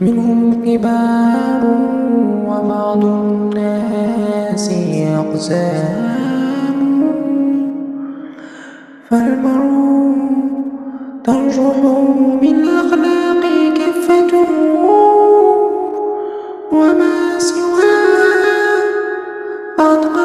منهم كبار وبعض الناس أقسام. فالمرء ترجح بالأخلاق كفته وما سواها أطقى